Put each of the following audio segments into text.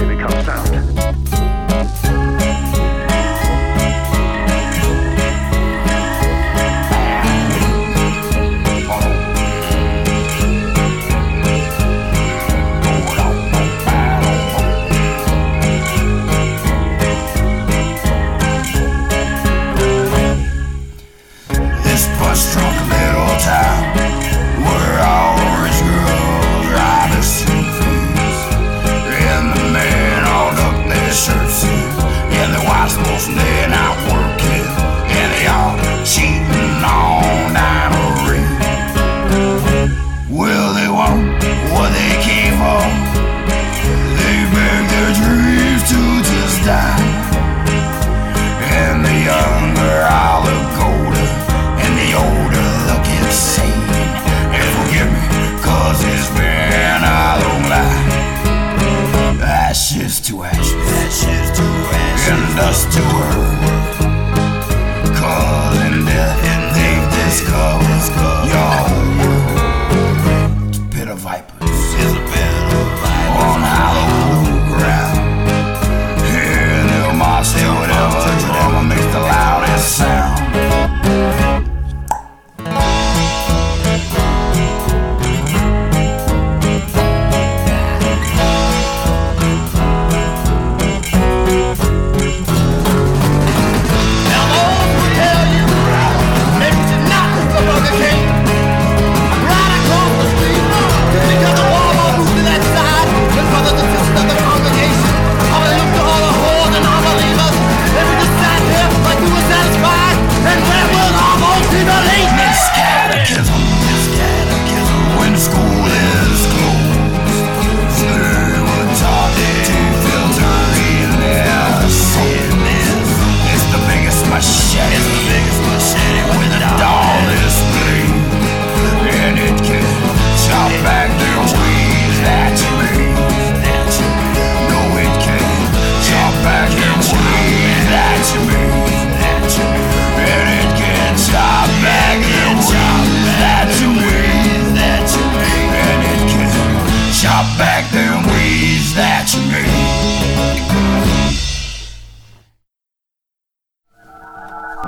it comes down. き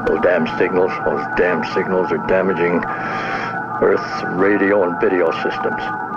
Those damn signals, those damn signals are damaging Earth's radio and video systems.